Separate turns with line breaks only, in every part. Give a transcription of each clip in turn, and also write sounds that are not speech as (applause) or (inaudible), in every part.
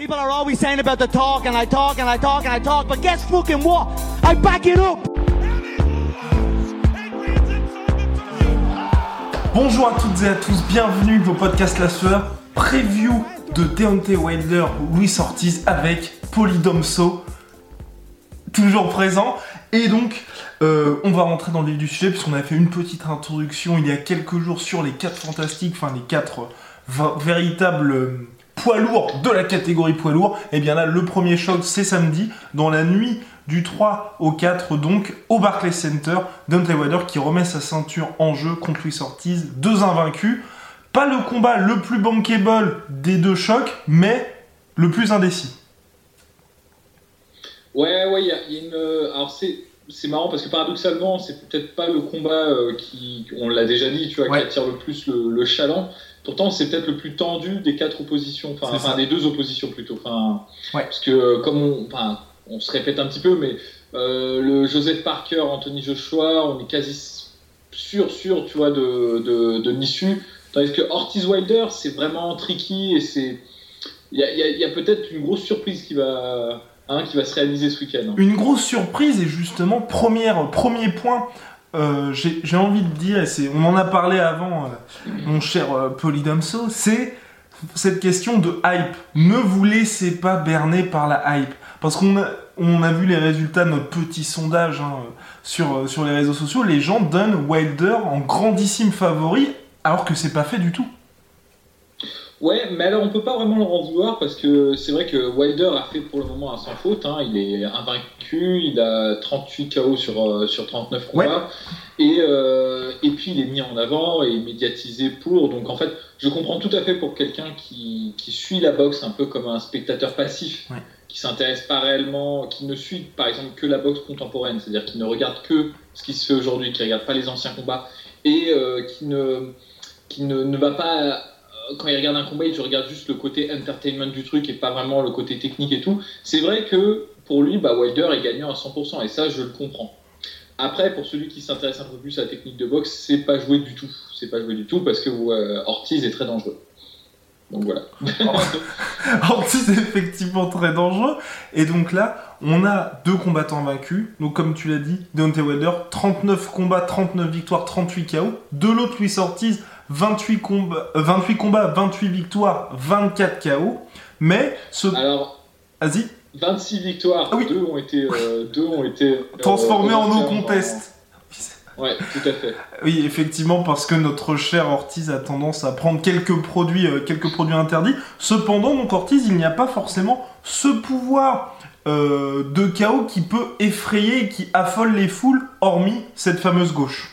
People are always saying about the talk, and I talk, and I talk, and I talk, but guess fucking what? I back it up!
Bonjour à toutes et à tous, bienvenue au podcast La Sueur, preview de Deontay Wilder, Luis Ortiz avec Polydomso, toujours présent. Et donc, euh, on va rentrer dans le vif du sujet, puisqu'on a fait une petite introduction il y a quelques jours sur les 4 fantastiques, enfin les 4 véritables euh, poids lourds de la catégorie poids lourd. Et bien là, le premier choc, c'est samedi, dans la nuit du 3 au 4, donc, au Barclays Center. Deontay Wilder qui remet sa ceinture en jeu contre Luis Ortiz, deux invaincus. Pas le combat le plus bankable des deux chocs, mais le plus indécis.
Ouais, ouais, il y, a une. euh, Alors. C'est marrant parce que paradoxalement, c'est peut-être pas le combat euh, qui, on l'a déjà dit, tu vois,
Ouais.
qui attire le plus le, le chaland. Pourtant, c'est peut-être le plus tendu des quatre oppositions, enfin, des deux oppositions plutôt. Enfin,
Ouais.
parce que euh, comme on, enfin, on se répète un petit peu, mais euh, le Joseph Parker, Anthony Joshua, on est quasi sûr, sûr, tu vois, de, de, de l'issue. Tandis que Ortiz Wilder, c'est vraiment tricky et c'est, il y a, il y a- il y a peut-être une grosse surprise qui va, qui va se réaliser ce week-end. hein.
Une grosse surprise et justement, première, premier point, euh, j'ai envie de dire, et on en a parlé avant, euh, mon cher euh, c'est cette question de hype. Ne vous laissez pas berner par la hype. Parce qu'on a, on a vu les résultats de notre petit sondage hein, sur, euh, sur les réseaux sociaux, les gens donnent Wilder en grandissime favori, alors que c'est pas fait du tout.
Ouais, mais alors on peut pas vraiment leur en vouloir parce que c'est vrai que Wilder a fait pour le moment un sans faute. hein. Il est invaincu, il a 38 KO sur, euh, sur 39 combats. Et, euh, et puis il est mis en avant et médiatisé pour. Donc en fait, je comprends tout à fait pour quelqu'un qui, qui suit la boxe un peu comme un spectateur passif,
Ouais.
qui s'intéresse pas réellement, qui ne suit par exemple que la boxe contemporaine, c'est-à-dire qui ne regarde que ce qui se fait aujourd'hui, qui regarde pas les anciens combats et euh, qui ne qui ne, ne va pas quand il regarde un combat, il regarde juste le côté entertainment du truc et pas vraiment le côté technique et tout. C'est vrai que pour lui, bah, Wilder est gagnant à 100% et ça, je le comprends. Après, pour celui qui s'intéresse un peu plus à la technique de boxe, c'est pas joué du tout. C'est pas joué du tout parce que Ortiz est très dangereux. Donc voilà. (laughs)
Ortiz est effectivement très dangereux. Et donc là, on a deux combattants vaincus. Donc comme tu l'as dit, Deontay Wilder, 39 combats, 39 victoires, 38 KO. De l'autre, Luis Ortiz, 28 combats, euh, 28 combats, 28 victoires, 24 KO. Mais ce...
Alors,
Vas-y,
26 victoires,
Ah oui.
deux ont été, euh, deux ont été euh,
transformé en no contest.
Ouais, tout à fait.
Oui, effectivement, parce que notre cher Ortiz a tendance à prendre quelques produits, quelques produits interdits. Cependant, donc Ortiz, il n'y a pas forcément ce pouvoir de chaos qui peut effrayer et qui affole les foules, hormis cette fameuse gauche.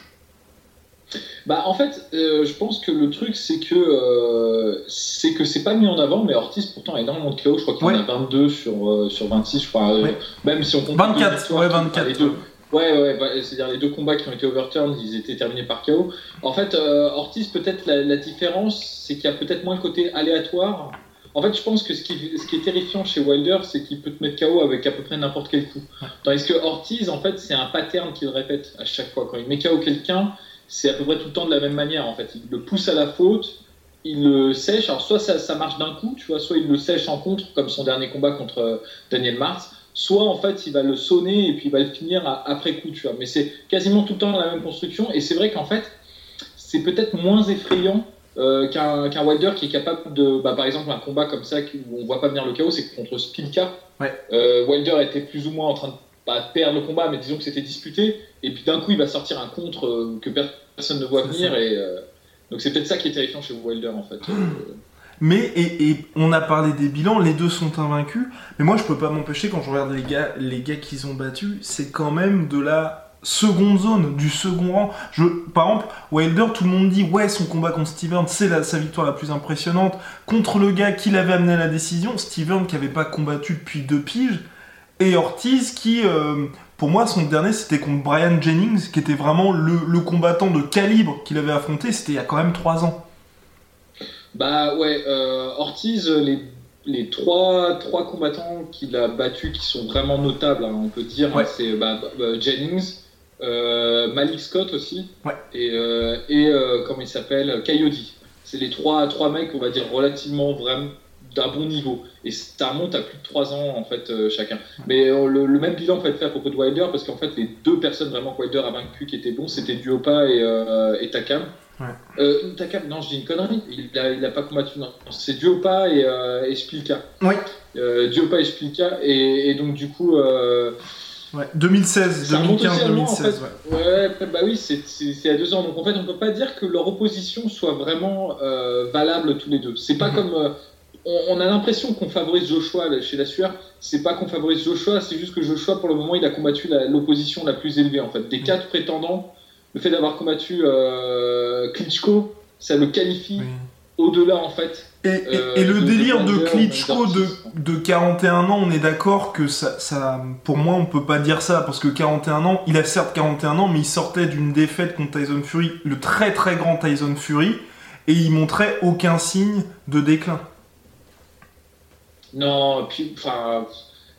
Bah en fait, euh, je pense que le truc c'est que euh, c'est que c'est pas mis en avant, mais Ortiz pourtant a énormément de KO. Je crois qu'il
Ouais.
en a 22 sur euh, sur 26, je crois.
Ouais.
Même si on compte
24,
les victoires,
ouais,
tout,
24.
les deux. Ouais, ouais, bah, c'est-à-dire les deux combats qui ont été overturned, ils étaient terminés par KO. En fait, Ortiz, peut-être la, la différence, c'est qu'il y a peut-être moins le côté aléatoire. En fait, je pense que ce qui, ce qui est terrifiant chez Wilder, c'est qu'il peut te mettre KO avec à peu près n'importe quel coup. Tandis que Ortiz, en fait, c'est un pattern qu'il répète à chaque fois. Quand il met KO quelqu'un, c'est à peu près tout le temps de la même manière. En fait, il le pousse à la faute, il le sèche. Alors, soit ça, ça marche d'un coup, tu vois, soit il le sèche en contre, comme son dernier combat contre euh, Daniel Mars, soit en fait il va le sonner et puis il va le finir à- après coup, tu vois. Mais c'est quasiment tout le temps la même construction. Et c'est vrai qu'en fait, c'est peut-être moins effrayant euh, qu'un Wilder qui est capable de, bah, par exemple, un combat comme ça où on voit pas venir le chaos, c'est contre Spilka.
Ouais.
Euh, Wilder était plus ou moins en train de pas perdre le combat, mais disons que c'était disputé. Et puis d'un coup, il va sortir un contre euh, que personne ne voit venir.
ça.
Et, euh, donc c'est peut-être ça qui est terrifiant chez Wilder en fait. (clears throat)
Mais, et, et on a parlé des bilans, les deux sont invaincus. Mais moi, je peux pas m'empêcher, quand je regarde les gars, les gars qu'ils ont battus, c'est quand même de la seconde zone, du second rang. Je, par exemple, Wilder, tout le monde dit ouais, son combat contre Steven, c'est sa victoire la plus impressionnante contre le gars qui l'avait amené à la décision. Steven qui avait pas combattu depuis deux piges et Ortiz qui, euh, pour moi, son dernier c'était contre Brian Jennings, qui était vraiment le, combattant de calibre qu'il avait affronté. C'était il y a quand même trois ans.
Bah ouais, euh, Ortiz, les les trois, trois combattants qu'il a battus qui sont vraiment notables, hein, on peut dire, c'est bah, bah, Jennings, euh, Malik Scott aussi, et, euh, et euh, comment il s'appelle, Coyote. C'est les trois, trois mecs, on va dire, relativement vraiment d'un bon niveau. Et ça remonte à plus de trois ans, en fait, chacun. Mais le, même bilan être fait à propos de Wilder, parce qu'en fait, les deux personnes vraiment que Wilder a vaincu qui étaient bons, c'était Duopa et, et Takam. Ouais. Takam, non, je dis une connerie, il n'a a pas combattu, non. C'est Duopa et, et Spilka.
Oui.
Duopa et Spilka, et, et donc du coup,
2016, 2015, 2016.
ouais. bah oui, c'est il a deux ans. Donc en fait, on peut pas dire que leur opposition soit vraiment euh, valable tous les deux. C'est pas mhm. comme. Euh, on, a l'impression qu'on favorise Joshua chez la sueur. C'est pas qu'on favorise Joshua, c'est juste que Joshua, pour le moment, il a combattu l'opposition la, plus élevée en fait. Des quatre prétendants, le fait d'avoir combattu euh, Klitschko, ça le qualifie au-delà en fait.
Et, et, le délire de Klitschko de, de 41 ans, on est d'accord que ça, ça, pour moi, on peut pas dire ça parce que 41 ans, il a certes 41 ans, mais il sortait d'une défaite contre Tyson Fury, le très très grand Tyson Fury, et il montrait aucun signe de déclin.
Non, puis, enfin,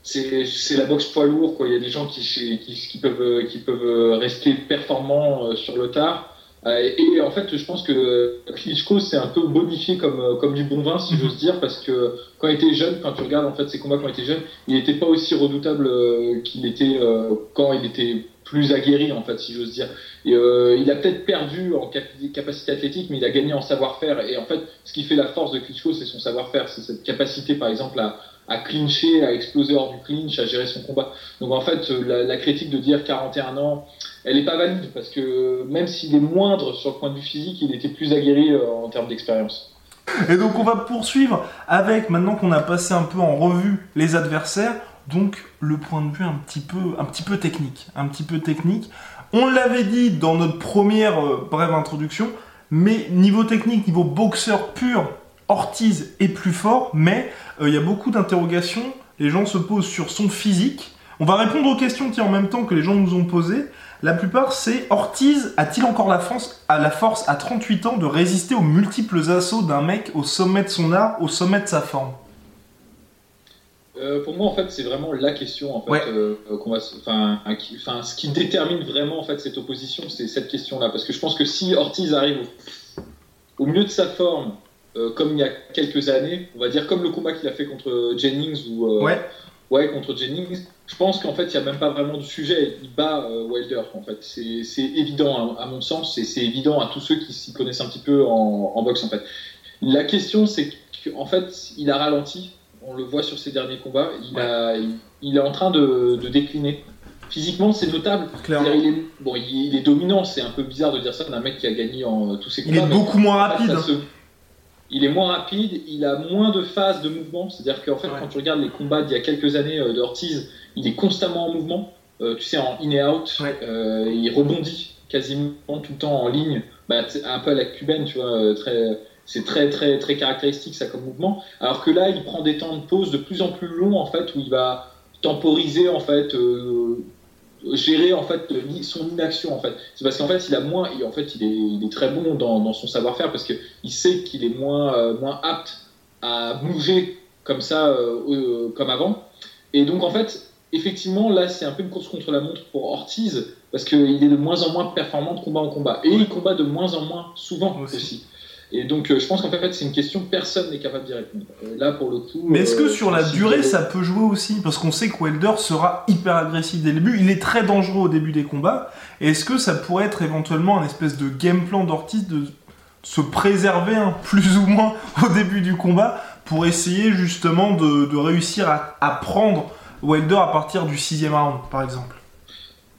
c'est la boxe poids lourd, quoi. Il y a des gens qui, qui, qui peuvent, qui peuvent rester performants euh, sur le tard. Euh, et en fait, je pense que Klitschko s'est un peu bonifié comme, euh, comme du bon vin, si j'ose dire, parce que quand il était jeune, quand tu regardes en fait ses combats quand il était jeune, il n'était pas aussi redoutable qu'il était quand il était plus aguerri, en fait, si j'ose dire. Et, il a peut-être perdu en capacité athlétique, mais il a gagné en savoir-faire. Et en fait, ce qui fait la force de Klitschko, c'est son savoir-faire, c'est cette capacité, par exemple, à, clincher, à exploser hors du clinch, à gérer son combat. Donc en fait, la, la critique de dire 41 ans, elle n'est pas valide parce que même s'il est moindre sur le point de vue physique, il était plus aguerri euh, en termes d'expérience.
Et donc on va poursuivre avec, maintenant qu'on a passé un peu en revue les adversaires, donc le point de vue un petit peu, un petit peu technique. Un petit peu technique. On l'avait dit dans notre première euh, brève introduction, mais niveau technique, niveau boxeur pur, Ortiz est plus fort, mais euh, il y a beaucoup d'interrogations. Les gens se posent sur son physique. On va répondre aux questions qui en même temps que les gens nous ont posées. La plupart, c'est Ortiz a-t-il encore la la force à 38 ans de résister aux multiples assauts d'un mec au sommet de son art, au sommet de sa forme?
Euh, pour moi, en fait, c'est vraiment la question en fait, euh, qu'on va, enfin, ce qui détermine vraiment en fait cette opposition, c'est cette question-là, parce que je pense que si Ortiz arrive au, milieu de sa forme, euh, comme il y a quelques années, on va dire comme le combat qu'il a fait contre Jennings ou ouais. ouais. contre Jennings, je pense qu'en fait, il n'y a même pas vraiment de sujet. Il bat Wilder, en fait. C'est évident, à, mon sens, c'est évident à tous ceux qui s'y connaissent un petit peu en, boxe, en fait. La question, c'est qu'en fait, il a ralenti. On le voit sur ses derniers combats. Il, a, il, est en train de, décliner. Physiquement, c'est notable. Il est, bon, il, est dominant. C'est un peu bizarre de dire ça d'un mec qui a gagné en tous ses combats.
Il est beaucoup moins rapide
il est moins rapide, il a moins de phases de mouvement. C'est-à-dire qu'en fait, quand tu regardes les combats d'il y a quelques années euh, d'Ortiz, il est constamment en mouvement. Euh, tu sais, en in et out, euh, il rebondit quasiment tout le temps en ligne. Bah, un peu à la cubaine, tu vois. Très, c'est très, très, très caractéristique ça comme mouvement. Alors que là, il prend des temps de pause de plus en plus longs, en fait, où il va temporiser, en fait gérer en fait son inaction en fait c'est parce qu'en fait il a moins en fait il est, très bon dans, son savoir-faire parce qu'il sait qu'il est moins euh, moins apte à bouger comme ça euh, euh, comme avant et donc en fait effectivement là c'est un peu une course contre la montre pour Ortiz parce qu'il est de moins en moins performant de combat en combat et il combat de moins en moins souvent aussi. Et donc, euh, je pense qu'en fait, c'est une question personne n'est capable d'y répondre. Euh, là, pour le coup.
Mais est-ce que euh, sur la durée, ça peut jouer aussi? Parce qu'on sait que Wilder sera hyper agressif dès le début. Il est très dangereux au début des combats. Est-ce que ça pourrait être éventuellement un espèce de game plan d'Ortiz de se préserver un (laughs) plus ou moins au début du combat pour essayer justement de, réussir à, prendre Wilder à partir du sixième round, par exemple?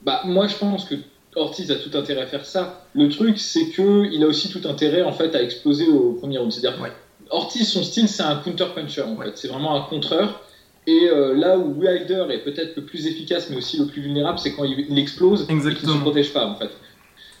Bah, moi, je pense que Ortiz a tout intérêt à faire ça. Le truc, c'est que il a aussi tout intérêt en fait à exploser au premier round. C'est-à-dire, Ortiz, son style, c'est un counter puncher. En fait, c'est vraiment un contreur. Et euh, là où Wilder est peut-être le plus efficace, mais aussi le plus vulnérable, c'est quand il, il explose et qu'il ne se
Exactement.
protège pas, en fait.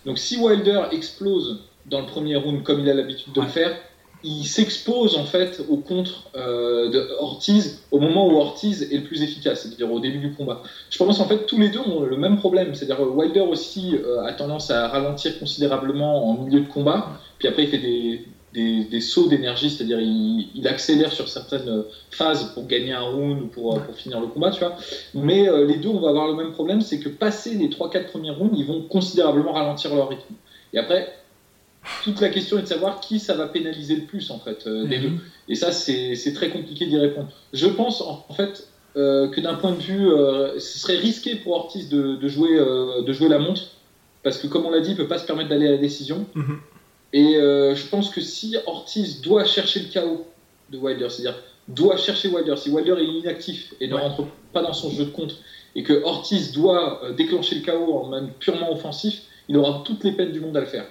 Donc si Wilder explose dans le premier round comme il a l'habitude de le faire, il s'expose en fait au contre euh, de Ortiz au moment où Ortiz est le plus efficace, c'est-à-dire au début du combat. Je pense en fait tous les deux ont le même problème, c'est-à-dire Wilder aussi euh, a tendance à ralentir considérablement en milieu de combat, puis après il fait des, des, des sauts d'énergie, c'est-à-dire il, il accélère sur certaines phases pour gagner un round ou pour, euh, pour finir le combat, tu vois. Mais euh, les deux, on va avoir le même problème, c'est que passer les 3-4 premiers rounds, ils vont considérablement ralentir leur rythme. Et après, toute la question est de savoir qui ça va pénaliser le plus, en fait, euh, des
Mhm.
deux. Et ça, c'est très compliqué d'y répondre. Je pense, en, en fait, euh, que d'un point de vue, euh, ce serait risqué pour Ortiz de, de jouer, de jouer la montre, parce que comme on l'a dit, il peut pas se permettre d'aller à la décision.
Mhm.
Et je pense que si Ortiz doit chercher le chaos de Wilder, c'est-à-dire doit chercher Wilder, si Wilder est inactif et ne
Ouais.
rentre pas dans son jeu de contre, et que Ortiz doit déclencher le chaos en mode purement offensif, il aura toutes les peines du monde à le faire.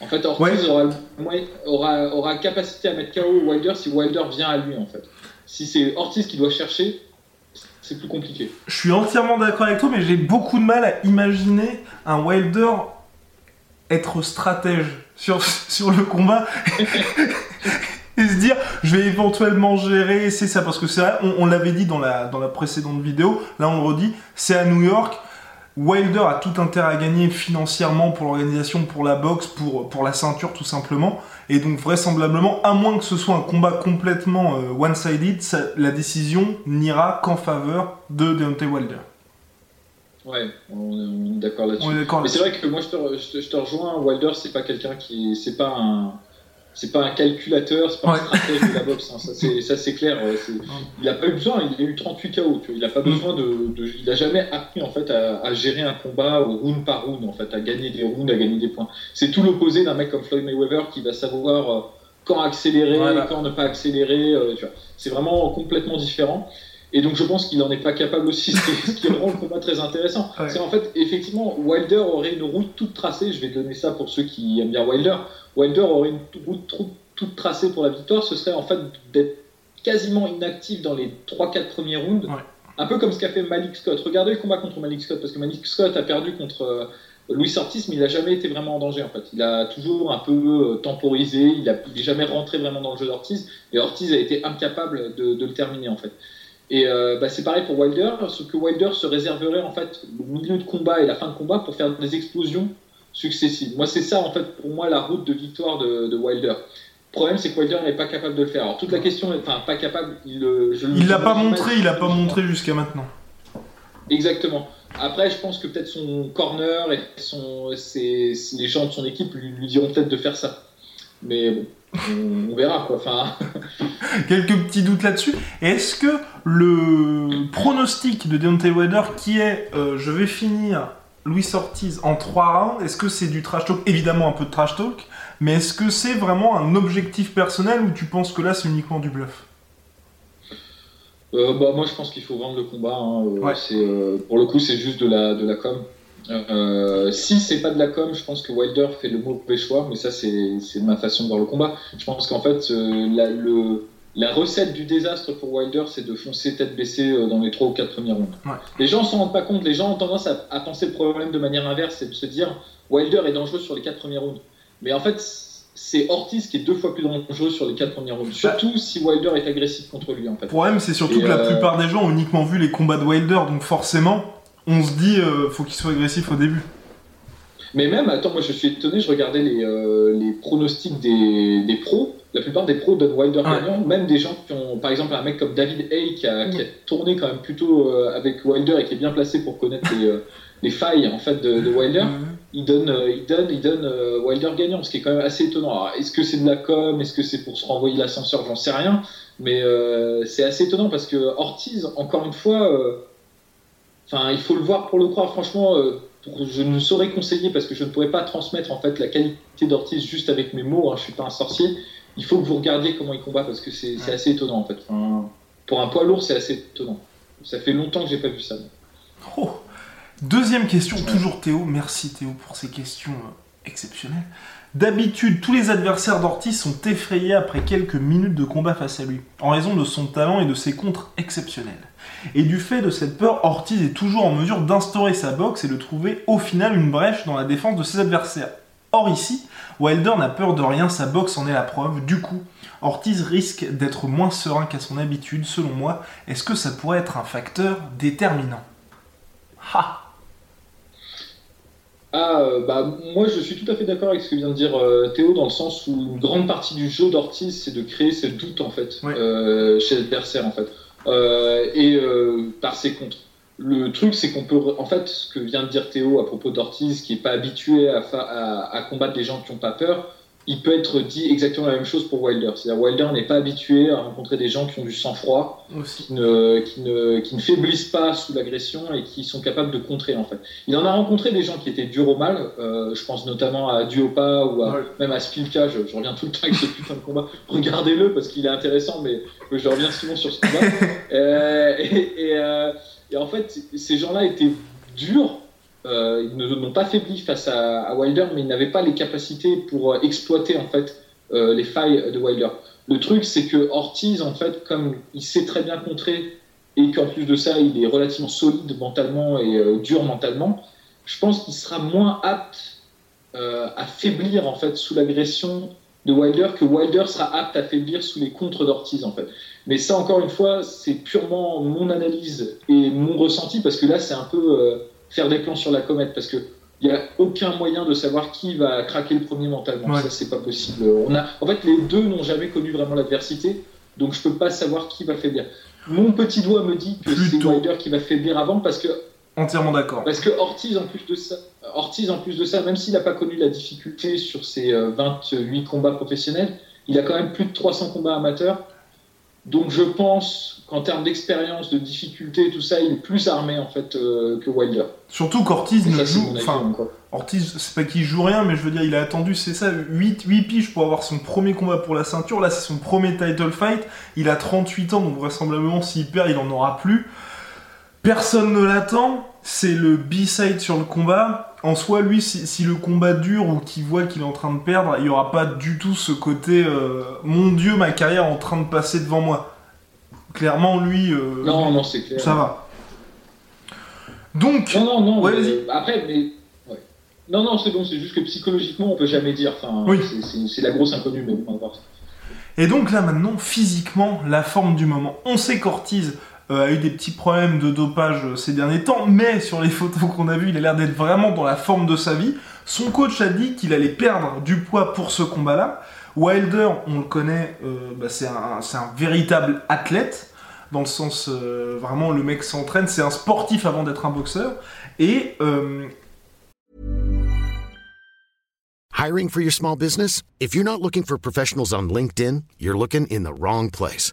En fait, Ortiz
Ouais.
aura, aura, aura capacité à mettre KO Wilder si Wilder vient à lui, en fait. Si c'est Ortiz qui doit chercher, c'est plus compliqué.
Je suis entièrement d'accord avec toi, mais j'ai beaucoup de mal à imaginer un Wilder être stratège sur, (laughs) sur le combat (laughs) et se dire je vais éventuellement gérer, c'est ça, parce que c'est vrai, on, on l'avait dit dans la, dans la précédente vidéo, là on le redit, c'est à New York. Wilder a tout intérêt à gagner financièrement pour l'organisation, pour la boxe, pour, pour la ceinture tout simplement. Et donc vraisemblablement, à moins que ce soit un combat complètement euh, one-sided, la décision n'ira qu'en faveur de Deontay Wilder.
Ouais, on est, d'accord là-dessus.
On est d'accord
Mais c'est vrai que moi je te, re- je te, je te rejoins, Wilder c'est pas quelqu'un qui c'est pas un c'est pas un calculateur, c'est pas
Ouais.
un stratège de la (laughs) boxe, hein. ça c'est clair. il a pas eu besoin, il a eu 38 KO, tu vois, il a pas
Mm.
besoin de, de- il a jamais appris en fait à, à gérer un combat au round par round en fait, à gagner des rounds, à gagner des points. C'est tout l'opposé d'un mec comme Floyd Mayweather qui va savoir euh, quand accélérer,
Voilà.
quand ne pas accélérer, euh, tu vois. C'est vraiment complètement différent. Et donc je pense qu'il en est pas capable aussi, ce qui, rend le combat très intéressant.
Ouais.
C'est en fait, effectivement, Wilder aurait une route toute tracée, je vais donner ça pour ceux qui aiment bien Wilder, Wilder aurait une route toute tracée pour la victoire, ce serait en fait d'être quasiment inactif dans les 3-4 premiers rounds,
Ouais.
un peu comme ce qu'a fait Malik Scott. Regardez le combat contre Malik Scott, parce que Malik Scott a perdu contre euh, Louis Ortiz, mais il n'a jamais été vraiment en danger en fait. Il a toujours un peu euh, temporisé, il n'est jamais rentré vraiment dans le jeu d'Ortiz, et Ortiz a été incapable de, de le terminer en fait. Et euh, bah, c'est pareil pour Wilder, ce que Wilder se réserverait en fait le milieu de combat et la fin de combat pour faire des explosions successives. Moi, c'est ça en fait pour moi la route de victoire de, de Wilder. Le problème, c'est que Wilder n'est pas capable de le faire. Alors toute la question est, enfin, pas capable. Il, je
Il l'a pas montré, il a pas montré jusqu'à maintenant.
Exactement. Après, je pense que peut-être son corner et son, ses, ses- les gens de son équipe lui, lui diront peut-être de faire ça. Mais bon, on, verra quoi. Enfin, (laughs)
Quelques petits doutes là-dessus. Est-ce que le pronostic de Deontay Wilder qui est euh, je vais finir Luis Ortiz en 3 rounds, est-ce que c'est du trash talk? Évidemment un peu de trash talk, mais est-ce que c'est vraiment un objectif personnel ou tu penses que là c'est uniquement du bluff?
Euh, bah, moi, je pense qu'il faut vendre le combat. hein. Euh,
Ouais.
euh, pour le coup, c'est juste de la, de la com. Euh, si c'est pas de la com, je pense que Wilder fait le mauvais choix, mais ça, c'est c'est ma façon de voir le combat. Je pense qu'en fait, euh, la, le, la recette du désastre pour Wilder, c'est de foncer tête baissée euh, dans les 3 ou 4 premiers rounds.
Ouais.
Les gens s'en rendent pas compte, les gens ont tendance à, à penser le problème de manière inverse, c'est de se dire Wilder est dangereux sur les 4 premiers rounds. Mais en fait, c'est Ortiz qui est deux fois plus dangereux sur les 4 premiers rounds, surtout si Wilder est agressif contre lui en fait.
Le problème c'est surtout
Et,
que la
euh,
plupart des gens ont uniquement vu les combats de Wilder, donc forcément on se dit euh, faut qu'il soit agressif au début.
Mais même, attends, moi je suis étonné, je regardais les, euh, les pronostics des, des pros. La plupart des pros donnent Wilder
Ouais.
gagnant, même des gens qui ont, par exemple, un mec comme David Hay qui a, qui a tourné quand même plutôt euh, avec Wilder et qui est bien placé pour connaître les, euh, les failles en fait de, de Wilder. Il donne, euh, il donne, il donne euh, Wilder gagnant, ce qui est quand même assez étonnant. Alors, Est-ce que c'est de la com? Est-ce que c'est pour se renvoyer l'ascenseur? J'en sais rien. Mais euh, c'est assez étonnant parce que Ortiz, encore une fois, euh, enfin, il faut le voir pour le croire. Franchement, euh, je ne saurais conseiller parce que je ne pourrais pas transmettre en fait la qualité d'Ortiz juste avec mes mots. Hein, je suis pas un sorcier. Il faut que vous regardiez comment il combat parce que c'est assez étonnant en fait. Enfin, pour un poids lourd, c'est assez étonnant. Ça fait longtemps que j'ai pas vu ça.
Oh. Deuxième question, toujours Théo. Merci Théo pour ces questions euh, exceptionnelles. D'habitude, tous les adversaires d'Ortiz sont effrayés après quelques minutes de combat face à lui, en raison de son talent et de ses contres exceptionnels. Et du fait de cette peur, Ortiz est toujours en mesure d'instaurer sa boxe et de trouver au final une brèche dans la défense de ses adversaires. Or ici, Wilder n'a peur de rien, sa boxe en est la preuve. Du coup, Ortiz risque d'être moins serein qu'à son habitude, selon moi. Est-ce que ça pourrait être un facteur déterminant? Ha
ah, euh, bah, moi je suis tout à fait d'accord avec ce que vient de dire euh, Théo, dans le sens où une grande partie du jeu d'Ortiz, c'est de créer ce doute en fait, euh, chez l'adversaire en fait, et par ses contres. Le truc, c'est qu'on peut, en fait, ce que vient de dire Théo à propos d'Ortiz, qui n'est pas habitué à, à, combattre des gens qui n'ont pas peur, il peut être dit exactement la même chose pour Wilder. C'est-à-dire Wilder n'est pas habitué à rencontrer des gens qui ont du sang-froid, qui ne, qui, ne, qui ne faiblissent pas sous l'agression et qui sont capables de contrer en fait. Il en a rencontré des gens qui étaient durs au mal, euh, je pense notamment à Duopa ou même à Spilka, je, reviens tout le temps avec ce putain de combat. (laughs) Regardez-le parce qu'il est intéressant, mais je reviens souvent sur ce combat. (laughs) Euh, et, euh, et en fait, ces gens-là étaient durs euh, ils n'ont pas faibli face à, Wilder, mais ils n'avaient pas les capacités pour euh, exploiter en fait euh, les failles de Wilder. Le truc, c'est que Ortiz, en fait, comme il sait très bien contrer et qu'en plus de ça, il est relativement solide mentalement et dur mentalement, je pense qu'il sera moins apte à faiblir en fait sous l'agression de Wilder que Wilder sera apte à faiblir sous les contres d'Ortiz en fait. Mais ça encore une fois, c'est purement mon analyse et mon ressenti parce que là c'est un peu faire des plans sur la comète parce que il n'y a aucun moyen de savoir qui va craquer le premier mentalement. Ça, c'est pas possible. On a, en fait, les deux n'ont jamais connu vraiment l'adversité, donc je peux pas savoir qui va faiblir. Mon petit doigt me dit que c'est Wilder qui va faiblir avant parce que.
Entièrement d'accord.
Parce que Ortiz, en plus de ça, Ortiz, en plus de ça même s'il n'a pas connu la difficulté sur ses 28 euh, combats professionnels, il a quand même plus de 300 combats amateurs. Donc je pense qu'en termes d'expérience, de difficulté, tout ça, il est plus armé en fait euh, que Wilder.
Surtout qu'Ortiz ne joue. Enfin, Ortiz, c'est pas qu'il joue rien, mais je veux dire, il a attendu, c'est ça, 8, 8 piges pour avoir son premier combat pour la ceinture. Là, c'est son premier title fight. Il a 38 ans, donc vraisemblablement, s'il perd, il en aura plus. Personne ne l'attend. C'est le B-side sur le combat en soi, lui, si, le combat dure ou qu'il voit qu'il est en train de perdre, il n'y aura pas du tout ce côté euh, mon Dieu, ma carrière est en train de passer devant moi. Clairement, lui.
Euh, non, non, c'est clair.
Ça va. Donc.
Non, non, non. après, mais. Non, non, c'est bon, c'est juste que psychologiquement, on peut jamais dire. Enfin, oui. C'est la grosse inconnue, mais on va voir.
Et donc là, maintenant, physiquement, la forme du moment. On sait qu'Ortiz a eu des petits problèmes de dopage euh, ces derniers temps, mais sur les (laughs) photos qu'on a vues, il a l'air d'être vraiment dans la forme de sa vie. Son coach a dit qu'il allait perdre du poids pour ce combat-là. Wilder, on le connaît, euh, bah, c'est un, véritable athlète, dans le sens vraiment le mec s'entraîne, c'est un sportif avant d'être un boxeur. Et
Hiring for your small business? If you're not looking for professionals on LinkedIn, you're looking in the wrong place.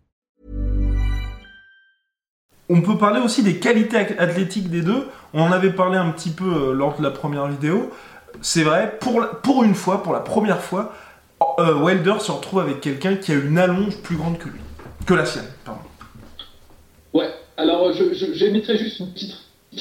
On peut parler aussi des qualités athlétiques des deux. On en avait parlé un petit peu euh, lors de la première vidéo. C'est vrai, pour, une fois, pour la première fois, euh, Wilder se retrouve avec quelqu'un qui a une allonge plus grande que lui. Que la sienne, pardon.
Ouais, alors j'émettrais juste une petite,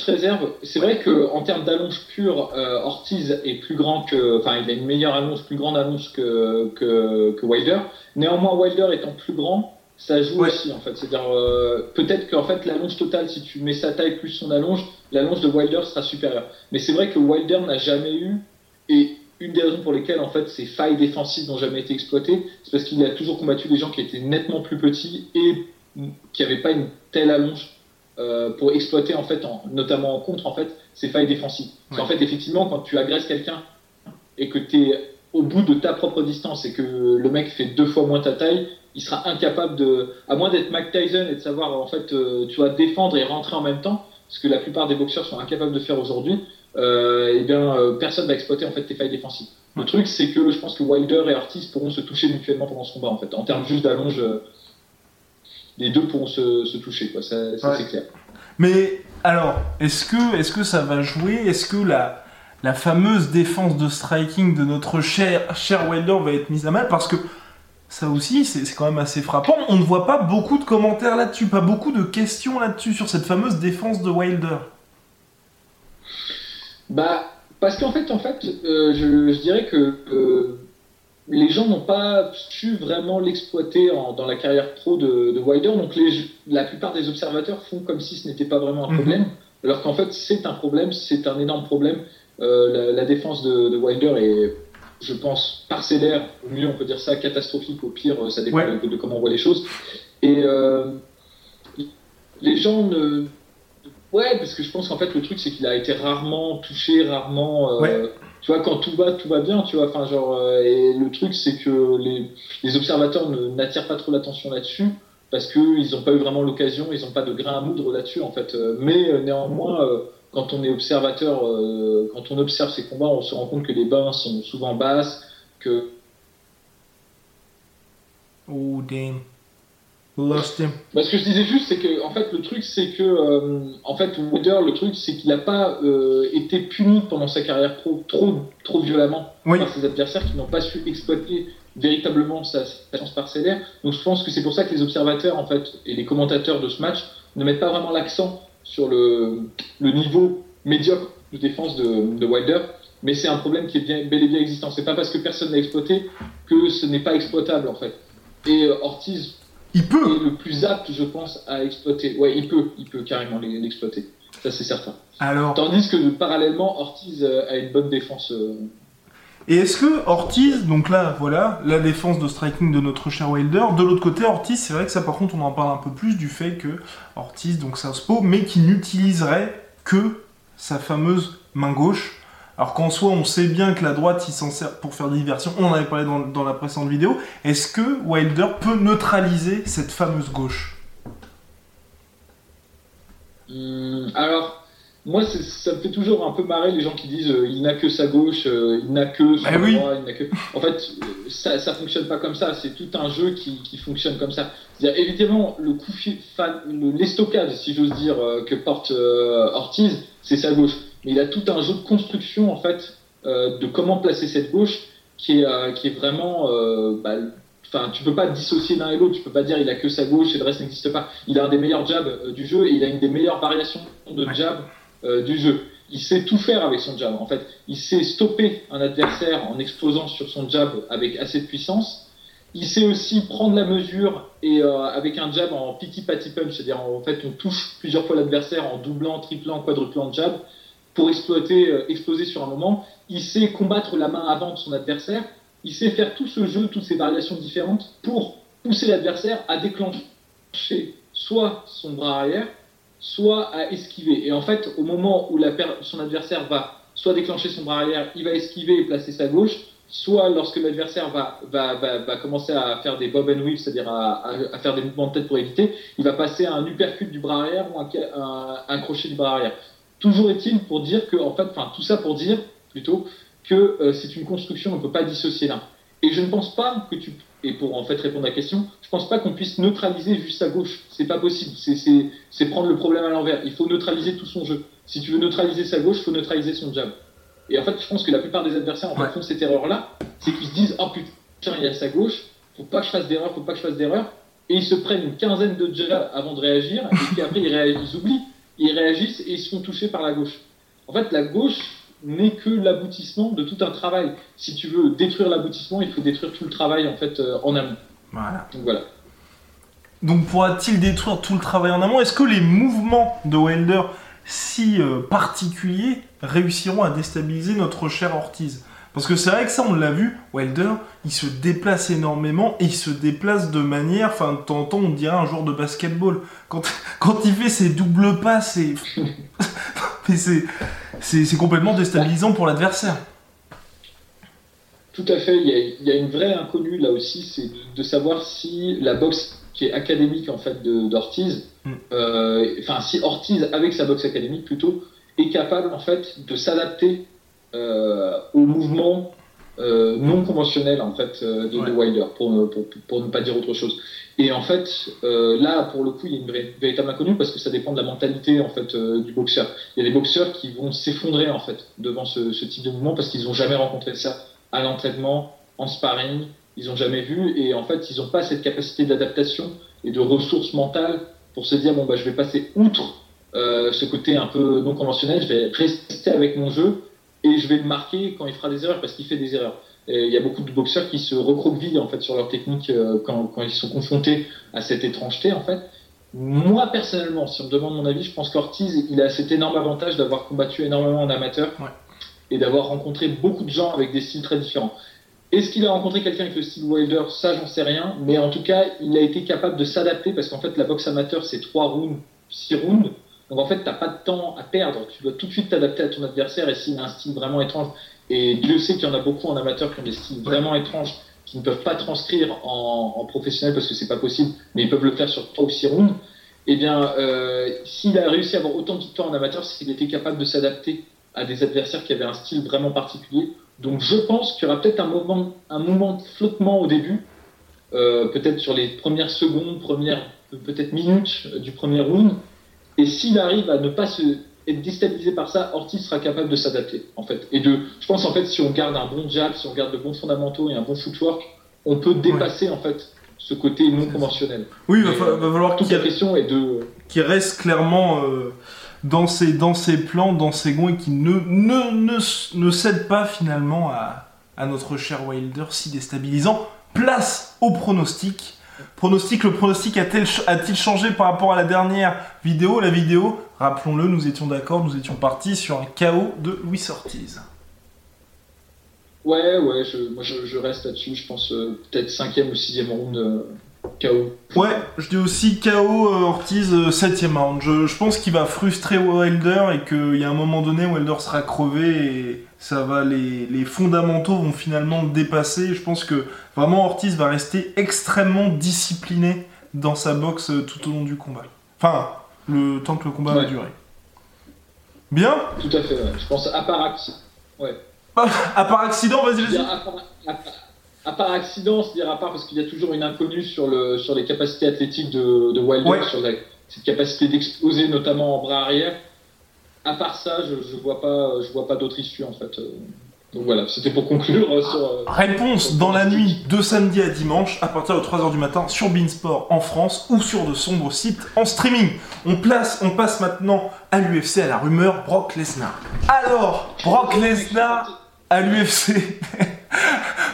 réserve. C'est vrai qu'en termes d'allonge pure, euh, Ortiz est plus grand que. Enfin, il a une meilleure allonge, plus grande allonge que Wilder. Néanmoins, Wilder étant plus grand, ça joue aussi en fait. C'est-à-dire euh, peut-être qu'en fait l'allonge totale, si tu mets sa taille plus son allonge, l'allonge de Wilder sera supérieure. Mais c'est vrai que Wilder n'a jamais eu et une des raisons pour lesquelles en fait ses failles défensives n'ont jamais été exploitées, c'est parce qu'il a toujours combattu des gens qui étaient nettement plus petits et qui n'avaient pas une telle allonge euh, pour exploiter en fait, notamment en contre en fait, ses failles défensives. En fait effectivement quand tu agresses quelqu'un et que tu es au bout de ta propre distance et que le mec fait deux fois moins ta taille, il sera incapable de, à moins d'être Mike Tyson et de savoir en fait, euh, tu vas défendre et rentrer en même temps, ce que la plupart des boxeurs sont incapables de faire aujourd'hui. Euh, et bien euh, personne va exploiter en fait tes failles défensives. Le truc c'est que je pense que Wilder et Ortiz pourront se toucher mutuellement pendant ce combat en fait, en termes juste d'allonge. les deux pourront se, toucher, quoi. Ça, c'est clair.
Mais alors, est-ce que, est que ça va jouer? Est-ce que la, la fameuse défense de striking de notre cher, cher Wilder va être mise à mal? Parce que ça aussi, c'est quand même assez frappant. On ne voit pas beaucoup de commentaires là-dessus, pas beaucoup de questions là-dessus, sur cette fameuse défense de Wilder.
Bah, parce qu'en fait, en fait euh, je, dirais que euh, les gens n'ont pas su vraiment l'exploiter dans la carrière pro de, de Wilder. Donc la plupart des observateurs font comme si ce n'était pas vraiment un mhm. problème, alors qu'en fait c'est un problème, c'est un énorme problème. Euh, la, défense de, Wilder est, je pense, parcellaire. Au mieux on peut dire ça, catastrophique. Au pire, ça dépend de, comment on voit les choses. Et les gens ne Ouais, parce que je pense qu'en fait le truc c'est qu'il a été rarement touché, rarement. Euh, tu vois, quand tout va, tout va bien, tu vois. Enfin, genre, euh, et le truc c'est que les, les observateurs n'attirent pas trop l'attention là-dessus parce qu'ils n'ont pas eu vraiment l'occasion, ils n'ont pas de grain à moudre là-dessus en fait. Euh, mais néanmoins, quand on est observateur, quand on observe ces combats, on se rend compte que les bains sont souvent basses, que.
Oh damn.
Bah, ce que je disais juste, c'est que en fait le truc, c'est que euh, en fait Wilder, le truc, c'est qu'il n'a pas euh, été puni pendant sa carrière pro trop trop violemment par ses adversaires qui n'ont pas su exploiter véritablement sa, chance parcellaire. Donc je pense que c'est pour ça que les observateurs en fait et les commentateurs de ce match ne mettent pas vraiment l'accent sur le, le niveau médiocre de défense de, de Wilder, mais c'est un problème qui est bien, bel et bien existant. C'est pas parce que personne n'a exploité que ce n'est pas exploitable en fait. Et euh, Ortiz
il peut.
le plus apte, je pense, à exploiter. Ouais, il peut, il peut carrément l'exploiter. Ça, c'est certain.
Alors.
Tandis que parallèlement, Ortiz euh, a une bonne défense. Euh.
Et est-ce que Ortiz, donc là, voilà, la défense de striking de notre cher Wilder. De l'autre côté, Ortiz, c'est vrai que ça, par contre, on en parle un peu plus du fait que Ortiz, donc Southpaw, mais qui n'utiliserait que sa fameuse main gauche alors qu'en soi, on sait bien que la droite, il s'en sert pour faire diversion. On en avait parlé dans, la précédente vidéo. Est-ce que Wilder peut neutraliser cette fameuse gauche?
Hum, Alors, moi, ça me fait toujours un peu marrer les gens qui disent euh, il n'a que sa gauche, euh, il n'a que son
eh
droit, il n'a que. En fait, ça, ça fonctionne pas comme ça. C'est tout un jeu qui, fonctionne comme ça. C'est-à-dire, évidemment, le coup l'estocade, si j'ose dire, euh, que porte Ortiz, c'est sa gauche mais il a tout un jeu de construction en fait euh, de comment placer cette gauche qui est, euh, qui est vraiment euh, bah, Enfin, tu peux pas dissocier l'un et l'autre. Tu peux pas dire il a que sa gauche et le reste n'existe pas. Il a un des meilleurs jabs du jeu et il a une des meilleures variations de jab du jeu. Il sait tout faire avec son jab. En fait, il sait stopper un adversaire en explosant sur son jab avec assez de puissance. Il sait aussi prendre la mesure et avec un jab en pity patty punch, c'est-à-dire en fait on touche plusieurs fois l'adversaire en doublant, triplant, quadruplant jab pour exploiter, euh, exploser sur un moment. Il sait combattre la main avant de son adversaire. Il sait faire tout ce jeu, toutes ces variations différentes pour pousser l'adversaire à déclencher soit son bras arrière, soit à esquiver. Et en fait, au moment où son adversaire va soit déclencher son bras arrière, il va esquiver et placer sa gauche, soit lorsque l'adversaire va, va, va, commencer à faire des bob and weave, c'est-à-dire à, à, faire des mouvements de tête pour éviter, il va passer à un uppercut du bras arrière ou un, un crochet du bras arrière. Toujours est-il pour dire que, en fait, enfin, tout ça pour dire plutôt que euh, c'est une construction, on ne peut pas dissocier l'un. Et je ne pense pas que tu, et pour en fait répondre à la question, je pense pas qu'on puisse neutraliser juste sa gauche. C'est pas possible. C'est prendre le problème à l'envers. Il faut neutraliser tout son jeu. Si tu veux neutraliser sa gauche, il faut neutraliser son jab. Et en fait, je pense que la plupart des adversaires en fait, font cette erreur-là, c'est qu'ils se disent oh putain, il y a sa gauche, faut pas que je fasse d'erreur, faut pas que je fasse d'erreur, et ils se prennent une quinzaine de jabs avant de réagir, et puis après ils, ils oublient ils réagissent et ils sont touchés par la gauche. En fait, la gauche n'est que l'aboutissement de tout un travail. Si tu veux détruire l'aboutissement, il faut détruire tout le travail en fait euh, en amont.
Voilà.
Donc voilà.
Donc pourra-t-il détruire tout le travail en amont? Est-ce que les mouvements de Wilder si euh, particuliers réussiront à déstabiliser notre cher Ortiz? Parce que c'est vrai que ça, on l'a vu, Wilder, il se déplace énormément et il se déplace de manière, enfin, de temps en temps, on dirait un joueur de basketball. Quand, (laughs) quand il fait ses doubles pas, (laughs) c'est. c'est complètement déstabilisant pour l'adversaire.
Tout à fait, il y, a, une vraie inconnue là aussi, c'est de, savoir si la boxe qui est académique en fait d'Ortiz, mm. euh, enfin si Ortiz avec sa boxe académique plutôt est capable en fait de s'adapter au mouvement euh, non conventionnel en fait euh, de, de Wilder, pour, pour, pour, ne pas dire autre chose. Et en fait, euh, là, pour le coup, il y a une véritable inconnue parce que ça dépend de la mentalité en fait du boxeur. Il y a des boxeurs qui vont s'effondrer en fait devant ce, ce, type de mouvement parce qu'ils n'ont jamais rencontré ça à l'entraînement, en sparring, ils n'ont jamais vu et en fait, ils n'ont pas cette capacité d'adaptation et de ressources mentales pour se dire bon bah je vais passer outre ce côté un peu non conventionnel, je vais rester avec mon jeu et je vais le marquer quand il fera des erreurs parce qu'il fait des erreurs. Et il y a beaucoup de boxeurs qui se recroquevillent en fait sur leur technique euh, quand, quand, ils sont confrontés à cette étrangeté en fait. Moi personnellement, si on me demande mon avis, je pense qu'Ortiz il a cet énorme avantage d'avoir combattu énormément en amateur ouais. et d'avoir rencontré beaucoup de gens avec des styles très différents. Est-ce qu'il a rencontré quelqu'un avec le style Wilder? Ça, j'en sais rien. Mais en tout cas, il a été capable de s'adapter parce qu'en fait, la boxe amateur, c'est 3 rounds, 6 rounds. Donc en fait, tu n'as pas de temps à perdre. Tu dois tout de suite t'adapter à ton adversaire et s'il a un style vraiment étrange. Et Dieu sait qu'il y en a beaucoup en amateur qui ont des styles vraiment étranges qui ne peuvent pas transcrire en, en professionnel parce que c'est pas possible, mais ils peuvent le faire sur 3 ou 6 rounds. Eh bien, euh, s'il a réussi à avoir autant de victoires en amateur, c'est qu'il était capable de s'adapter à des adversaires qui avaient un style vraiment particulier. Donc je pense qu'il y aura peut-être un moment, un moment de flottement au début, euh, peut-être sur les premières secondes, premières peut-être minutes du premier round, et s'il arrive à ne pas se, être déstabilisé par ça, Ortiz sera capable de s'adapter, en fait. Et de, je pense, en fait, si on garde un bon jab, si on garde de bons fondamentaux et un bon footwork, on peut dépasser, ouais. en fait, ce côté non conventionnel.
Oui, il va, fa va, falloir
question est de...
Qui reste clairement euh, dans, ses, dans ses plans, dans ses gonds, et qui ne, ne, ne, ne cède pas, finalement, à, à notre cher Wilder, si déstabilisant. Place au pronostic Pronostic, le pronostic a-t-il changé par rapport à la dernière vidéo? La vidéo, rappelons-le, nous étions d'accord, nous étions partis sur un KO de Luis Ortiz.
Ouais, ouais, je, moi je, je reste là-dessus, je pense euh, peut-être cinquième ou sixième round euh, KO.
Ouais, je dis aussi KO euh, Ortiz septième round. Je, je pense qu'il va frustrer Wilder et qu'il y a un moment donné, Wilder sera crevé et ça va, les, les, fondamentaux vont finalement le dépasser. Je pense que vraiment Ortiz va rester extrêmement discipliné dans sa boxe tout au long du combat. Enfin, le temps que le combat
ouais.
va durer. Bien?
Tout à fait, ouais. je pense à part accident. Ouais. (laughs)
à part accident, vas-y, vas-y.
À, part, accident, c'est-à-dire à part parce qu'il y a toujours une inconnue sur, le, sur les capacités athlétiques de, de Wilder,
ouais.
sur la, cette capacité d'exploser notamment en bras arrière à part ça, je, je vois pas, je vois pas d'autre issue en fait. Donc voilà, c'était pour conclure euh, sur. Euh,
Réponse
sur
dans la nuit de samedi à dimanche à partir de 3h du matin sur Beansport en France ou sur de sombres sites en streaming. On place, on passe maintenant à l'UFC à la rumeur Brock Lesnar. Alors, Brock Lesnar à l'UFC.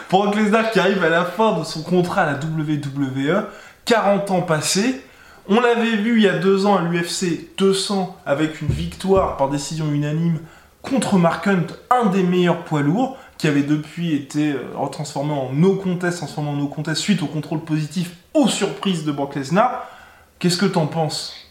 Brock Lesnar qui arrive à la fin de son contrat à la WWE, 40 ans passés. On l'avait vu il y a deux ans à l'UFC 200 avec une victoire par décision unanime contre Mark Hunt, un des meilleurs poids lourds, qui avait depuis été retransformé en no contest, transformé en no contest suite au contrôle positif aux surprises de Brock Lesnar. Qu'est-ce que t'en penses?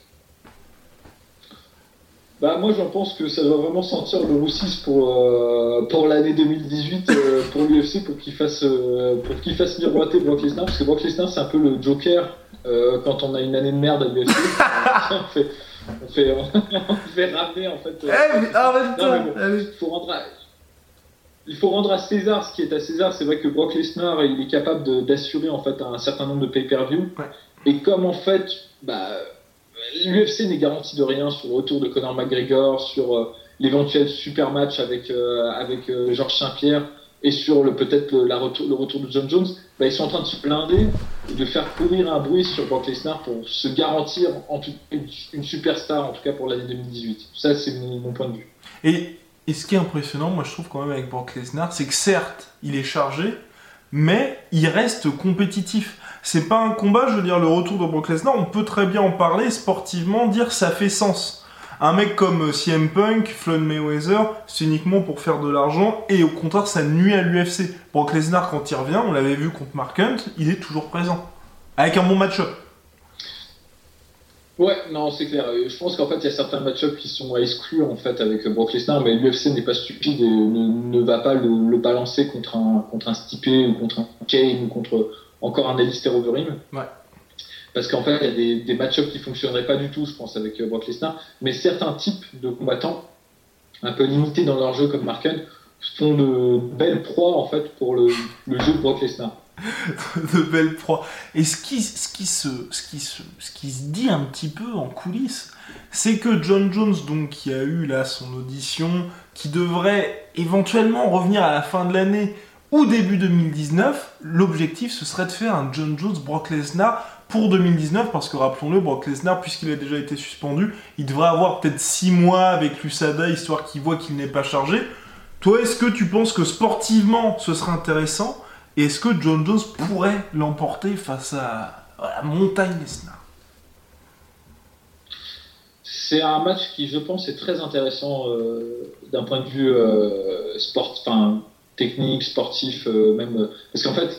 Bah, moi j'en pense que ça doit vraiment sentir le roussis pour, euh, pour l'année 2018 euh, pour l'UFC pour qu'il fasse, euh, pour qu'il fasse miroiter Brock Lesnar parce que Brock Lesnar c'est un peu le Joker euh, quand on a une année de merde à l'UFC. (laughs) on, fait, on, fait, on fait ramener en fait.
Eh, mais arrête
non, mais bon, il, faut rendre à, il faut rendre à César ce qui est à César. C'est vrai que Brock Lesnar il est capable d'assurer en fait un certain nombre de pay-per-view.
Ouais.
Et comme en fait, bah, l'UFC n'est garanti de rien sur le retour de Conor McGregor, sur euh, l'éventuel super match avec, euh, avec euh, Georges Saint-Pierre et sur le peut-être le, retour, le retour de John Jones, bah, ils sont en train de se blinder et de faire courir un bruit sur Brock Lesnar pour se garantir en tout, une, une, superstar, en tout cas pour l'année 2018. Ça, c'est mon, point de vue.
Et, et ce qui est impressionnant, moi je trouve quand même avec Brock Lesnar, c'est que certes, il est chargé, mais il reste compétitif. C'est pas un combat, je veux dire, le retour de Brock Lesnar, on peut très bien en parler sportivement, dire ça fait sens. Un mec comme CM Punk, Floyd Mayweather, c'est uniquement pour faire de l'argent et au contraire ça nuit à l'UFC. Brock Lesnar quand il revient, on l'avait vu contre Mark Hunt, il est toujours présent. Avec un bon match-up.
Ouais, non, c'est clair. Je pense qu'en fait, il y a certains match-ups qui sont à exclure en fait avec Brock Lesnar, mais l'UFC n'est pas stupide et ne, ne va pas le, balancer contre un contre ou contre un Kane ou contre encore un Alistair Overeem.
Ouais.
Parce qu'en fait, il y a des, des match-ups qui fonctionneraient pas du tout, je pense, avec Brock Lesnar. Mais certains types de combattants, un peu limités dans leur jeu comme Mark Hunt, font de belles proies en fait pour le, le jeu de Brock Lesnar. (laughs)
de belles proies. Et ce qui, ce, qui se, ce, qui se, ce qui se dit un petit peu en coulisses, c'est que John Jones, donc, qui a eu là son audition, qui devrait éventuellement revenir à la fin de l'année ou début 2019, l'objectif ce serait de faire un John Jones Brock Lesnar pour 2019 parce que rappelons-le Brock Lesnar puisqu'il a déjà été suspendu il devrait avoir peut-être 6 mois avec l'USADA histoire qu'il voit qu'il n'est pas chargé. Toi est-ce que tu penses que sportivement ce serait intéressant? Et est-ce que John Jones pourrait l'emporter face à, la montagne Lesnar?
C'est un match qui, je pense, est très intéressant euh, d'un point de vue euh, sport, technique, sportif, euh, même. parce qu'en fait,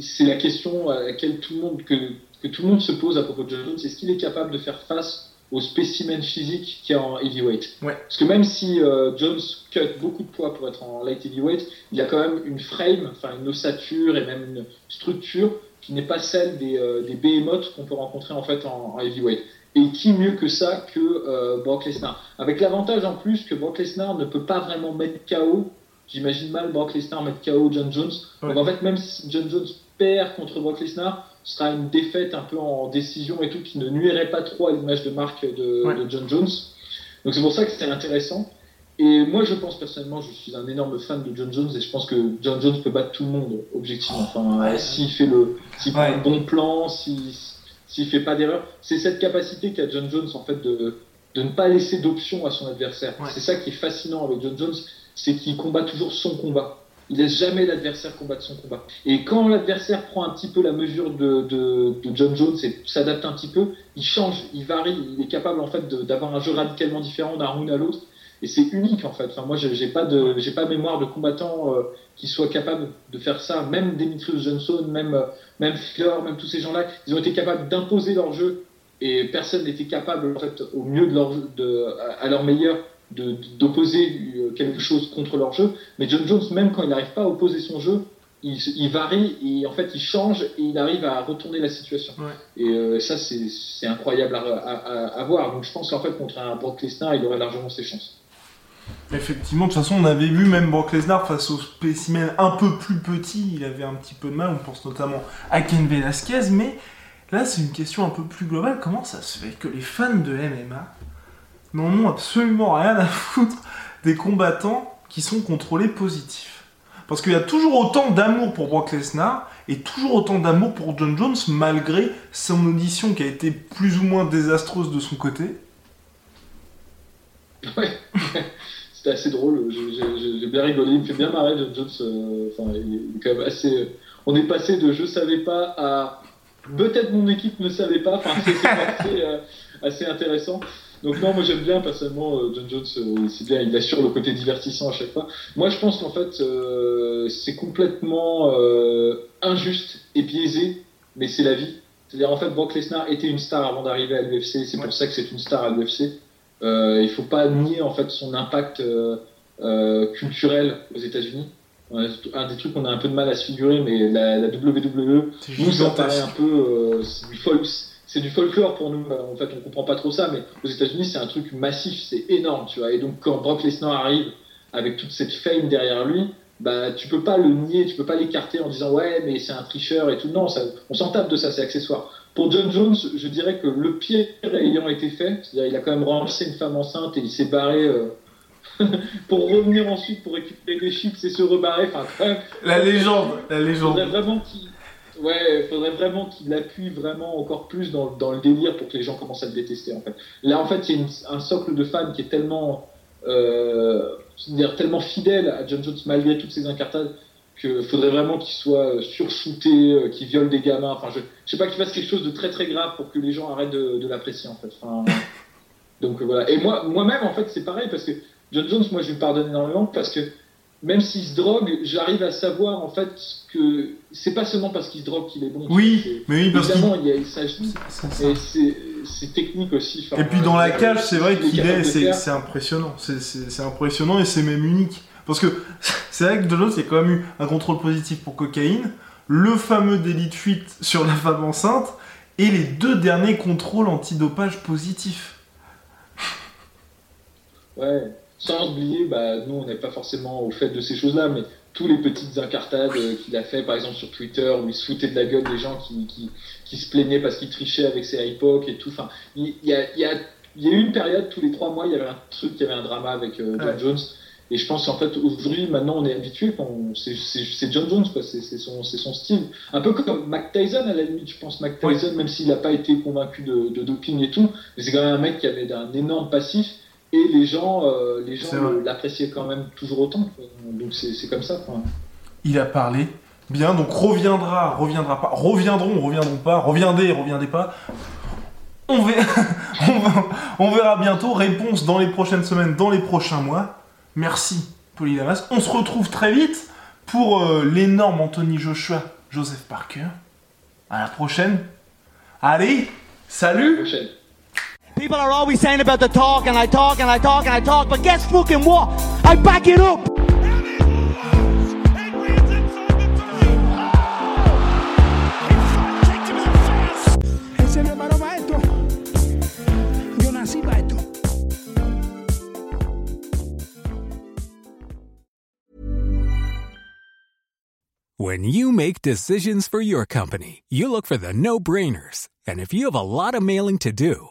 c'est la question à laquelle tout le monde, que, que, tout le monde se pose à propos de John Jones est-ce qu'il est capable de faire face au spécimen physique qui est en heavyweight.
Ouais.
Parce que même si euh, Jones cut beaucoup de poids pour être en light heavyweight, il y a quand même une frame, enfin une ossature et même une structure qui n'est pas celle des, euh, des behemoths qu'on peut rencontrer en fait en, heavyweight. Et qui mieux que ça que euh, Brock Lesnar Avec l'avantage en plus que Brock Lesnar ne peut pas vraiment mettre KO. J'imagine mal Brock Lesnar mettre KO John Jones. Donc en fait, même si John Jones perd contre Brock Lesnar, ce sera une défaite un peu en décision et tout qui ne nuirait pas trop à l'image de marque de, John Jones. Donc c'est pour ça que c'était intéressant. Et moi, je pense personnellement, je suis un énorme fan de John Jones et je pense que John Jones peut battre tout le monde, objectivement. Enfin, s'il fait le, s'il bon plan, s'il, s'il fait pas d'erreur, c'est cette capacité qu'a John Jones en fait de, de ne pas laisser d'options à son adversaire. C'est ça qui est fascinant avec John Jones, c'est qu'il combat toujours son combat. Il laisse jamais l'adversaire combattre son combat. Et quand l'adversaire prend un petit peu la mesure de, de, de John Jones et s'adapte un petit peu, il change, il varie, il est capable en fait d'avoir un jeu radicalement différent d'un round à l'autre. Et c'est unique en fait. Enfin, moi, j'ai pas de, j'ai pas mémoire de combattant euh, qui soit capable de faire ça. Même Demetrius Johnson, même euh, même Flair, même tous ces gens-là, ils ont été capables d'imposer leur jeu et personne n'était capable en fait au mieux de leur de, à leur meilleur d'opposer euh, quelque chose contre leur jeu. Mais John Jones, même quand il n'arrive pas à opposer son jeu, il, varie et en fait il change et il arrive à retourner la situation. Et euh, ça, c'est incroyable à, voir. Donc je pense qu'en fait, contre un Brock Lesnar, il aurait largement ses chances.
Effectivement, de toute façon, on avait vu même Brock Lesnar face au spécimen un peu plus petit, il avait un petit peu de mal. On pense notamment à Ken Velasquez, mais là, c'est une question un peu plus globale. Comment ça se fait que les fans de MMA n'en ont absolument rien à foutre des combattants qui sont contrôlés positifs. Parce qu'il y a toujours autant d'amour pour Brock Lesnar et toujours autant d'amour pour John Jones malgré son audition qui a été plus ou moins désastreuse de son côté.
Ouais, (laughs) c'était assez drôle, j'ai bien rigolé, il me fait bien marrer John Jones, euh, enfin, il est quand même assez... On est passé de je savais pas à peut-être mon équipe ne savait pas, enfin c'est (laughs) assez, euh, assez intéressant. Donc non, moi j'aime bien personnellement euh, John Jones, euh, c'est bien, il assure le côté divertissant à chaque fois. Moi je pense qu'en fait euh, c'est complètement injuste et biaisé, mais c'est la vie. C'est-à-dire en fait Brock Lesnar était une star avant d'arriver à l'UFC, c'est pour ça que c'est une star à l'UFC. il faut pas nier en fait son impact culturel aux États-Unis. Un des trucs qu'on a un peu de mal à se figurer, mais la, la WWE nous ça paraît un peu du false c'est du folklore pour nous. En fait, on comprend pas trop ça, mais aux États-Unis, c'est un truc massif, c'est énorme, tu vois. Et donc, quand Brock Lesnar arrive avec toute cette fame derrière lui, bah, tu peux pas le nier, tu peux pas l'écarter en disant ouais, mais c'est un tricheur et tout. Non, ça, on s'en tape de ça, c'est accessoire. Pour John Jones, je dirais que le pire ayant été fait, c'est-à-dire il a quand même renversé une femme enceinte et il s'est barré. Euh, (laughs) pour revenir ensuite pour récupérer des chips et se rebarrer. Enfin,
la légende, la légende.
vraiment qu'il Ouais, il faudrait vraiment qu'il appuie vraiment encore plus dans, dans, le délire pour que les gens commencent à le détester. En fait. Là, en fait, il y a un socle de fans qui est tellement, euh, dire tellement fidèle à John Jones malgré toutes ses incartades qu'il faudrait vraiment qu'il soit surshooté, euh, qu'il viole des gamins. Enfin, je, je sais pas qu'il fasse quelque chose de très très grave pour que les gens arrêtent de, de l'apprécier en fait. Enfin, (laughs) donc voilà. Et moi, moi-même en fait, c'est pareil parce que John Jones, moi, je lui pardonne énormément parce que même s'il se drogue, j'arrive à savoir en fait que c'est pas seulement parce qu'il se drogue qu'il est bon.
Oui, mais oui, parce
évidemment, il, s'agit, c'est technique aussi.
et puis dans la cage, c'est vrai qu'il est, c'est impressionnant, c'est impressionnant et c'est même unique. Parce que (laughs) c'est vrai que de l'autre, il y a quand même eu un contrôle positif pour cocaïne, le fameux délit de fuite sur la femme enceinte et les deux derniers contrôles antidopage positifs.
Ouais. Sans oublier, bah, nous on n'est pas forcément au fait de ces choses-là, mais tous les petites incartades qu'il a fait, par exemple sur Twitter, où il se foutait de la gueule des gens qui, qui, qui se plaignaient parce qu'il trichait avec ses iPods et tout. Enfin, il y a, il y a il y a eu une période, tous les trois mois, il y avait un truc, il y avait un drama avec euh, John Jones. Et je pense qu'en fait, aujourd'hui, maintenant, on est habitué. C'est John Jones, quoi. C'est son, son, style. Un peu comme Mac Tyson, à la limite, je pense. Mac Tyson, même s'il n'a pas été convaincu de, de, doping et tout, mais c'est quand même un mec qui avait un énorme passif. Et les gens euh, les gens l'appréciaient quand même toujours autant. Donc c'est comme ça. Quoi.
Il a parlé. Bien, donc reviendra, reviendra pas, reviendront, reviendront pas, reviendez, reviendez pas. On verra, (laughs) on verra bientôt. Réponse dans les prochaines semaines, dans les prochains mois. Merci, Polydamas. On se retrouve très vite pour euh, l'énorme Anthony Joshua, Joseph Parker. À la prochaine. Allez, salut
People are always saying about the talk and I talk and I talk and I talk, but guess fucking what? I back it up!
When you make decisions for your company, you look for the no-brainers. And if you have a lot of mailing to do,